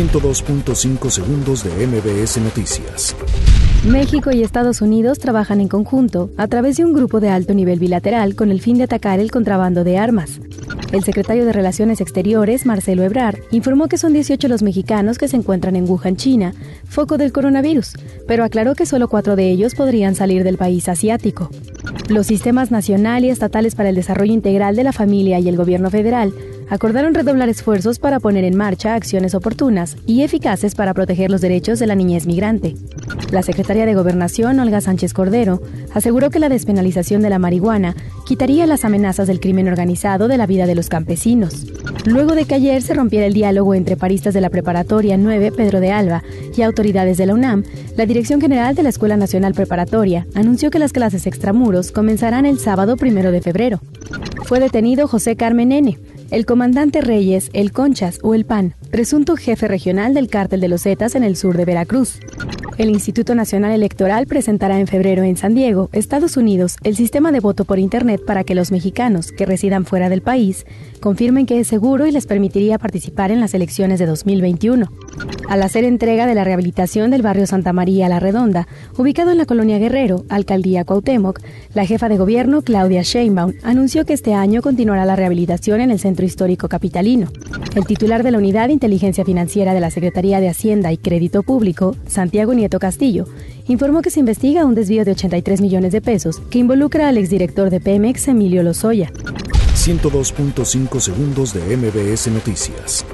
102.5 segundos de MBS Noticias. México y Estados Unidos trabajan en conjunto a través de un grupo de alto nivel bilateral con el fin de atacar el contrabando de armas. El secretario de Relaciones Exteriores, Marcelo Ebrard, informó que son 18 los mexicanos que se encuentran en Wuhan, China, foco del coronavirus, pero aclaró que solo cuatro de ellos podrían salir del país asiático. Los sistemas nacional y estatales para el desarrollo integral de la familia y el gobierno federal acordaron redoblar esfuerzos para poner en marcha acciones oportunas y eficaces para proteger los derechos de la niñez migrante. La secretaria de Gobernación, Olga Sánchez Cordero, aseguró que la despenalización de la marihuana quitaría las amenazas del crimen organizado de la vida de los campesinos. Luego de que ayer se rompiera el diálogo entre paristas de la Preparatoria 9 Pedro de Alba y autoridades de la UNAM, la Dirección General de la Escuela Nacional Preparatoria anunció que las clases extramuros comenzarán el sábado primero de febrero. Fue detenido José Carmen N., el comandante Reyes, el Conchas o el PAN, presunto jefe regional del cártel de los Zetas en el sur de Veracruz. El Instituto Nacional Electoral presentará en febrero en San Diego, Estados Unidos, el sistema de voto por Internet para que los mexicanos que residan fuera del país confirmen que es seguro y les permitiría participar en las elecciones de 2021. Al hacer entrega de la rehabilitación del barrio Santa María La Redonda, ubicado en la colonia Guerrero, alcaldía Cuauhtémoc, la jefa de gobierno Claudia Sheinbaum anunció que este año continuará la rehabilitación en el centro histórico capitalino. El titular de la Unidad de Inteligencia Financiera de la Secretaría de Hacienda y Crédito Público, Santiago Nieto Castillo, informó que se investiga un desvío de 83 millones de pesos que involucra al exdirector de Pemex, Emilio Lozoya. 102.5 segundos de MBS Noticias.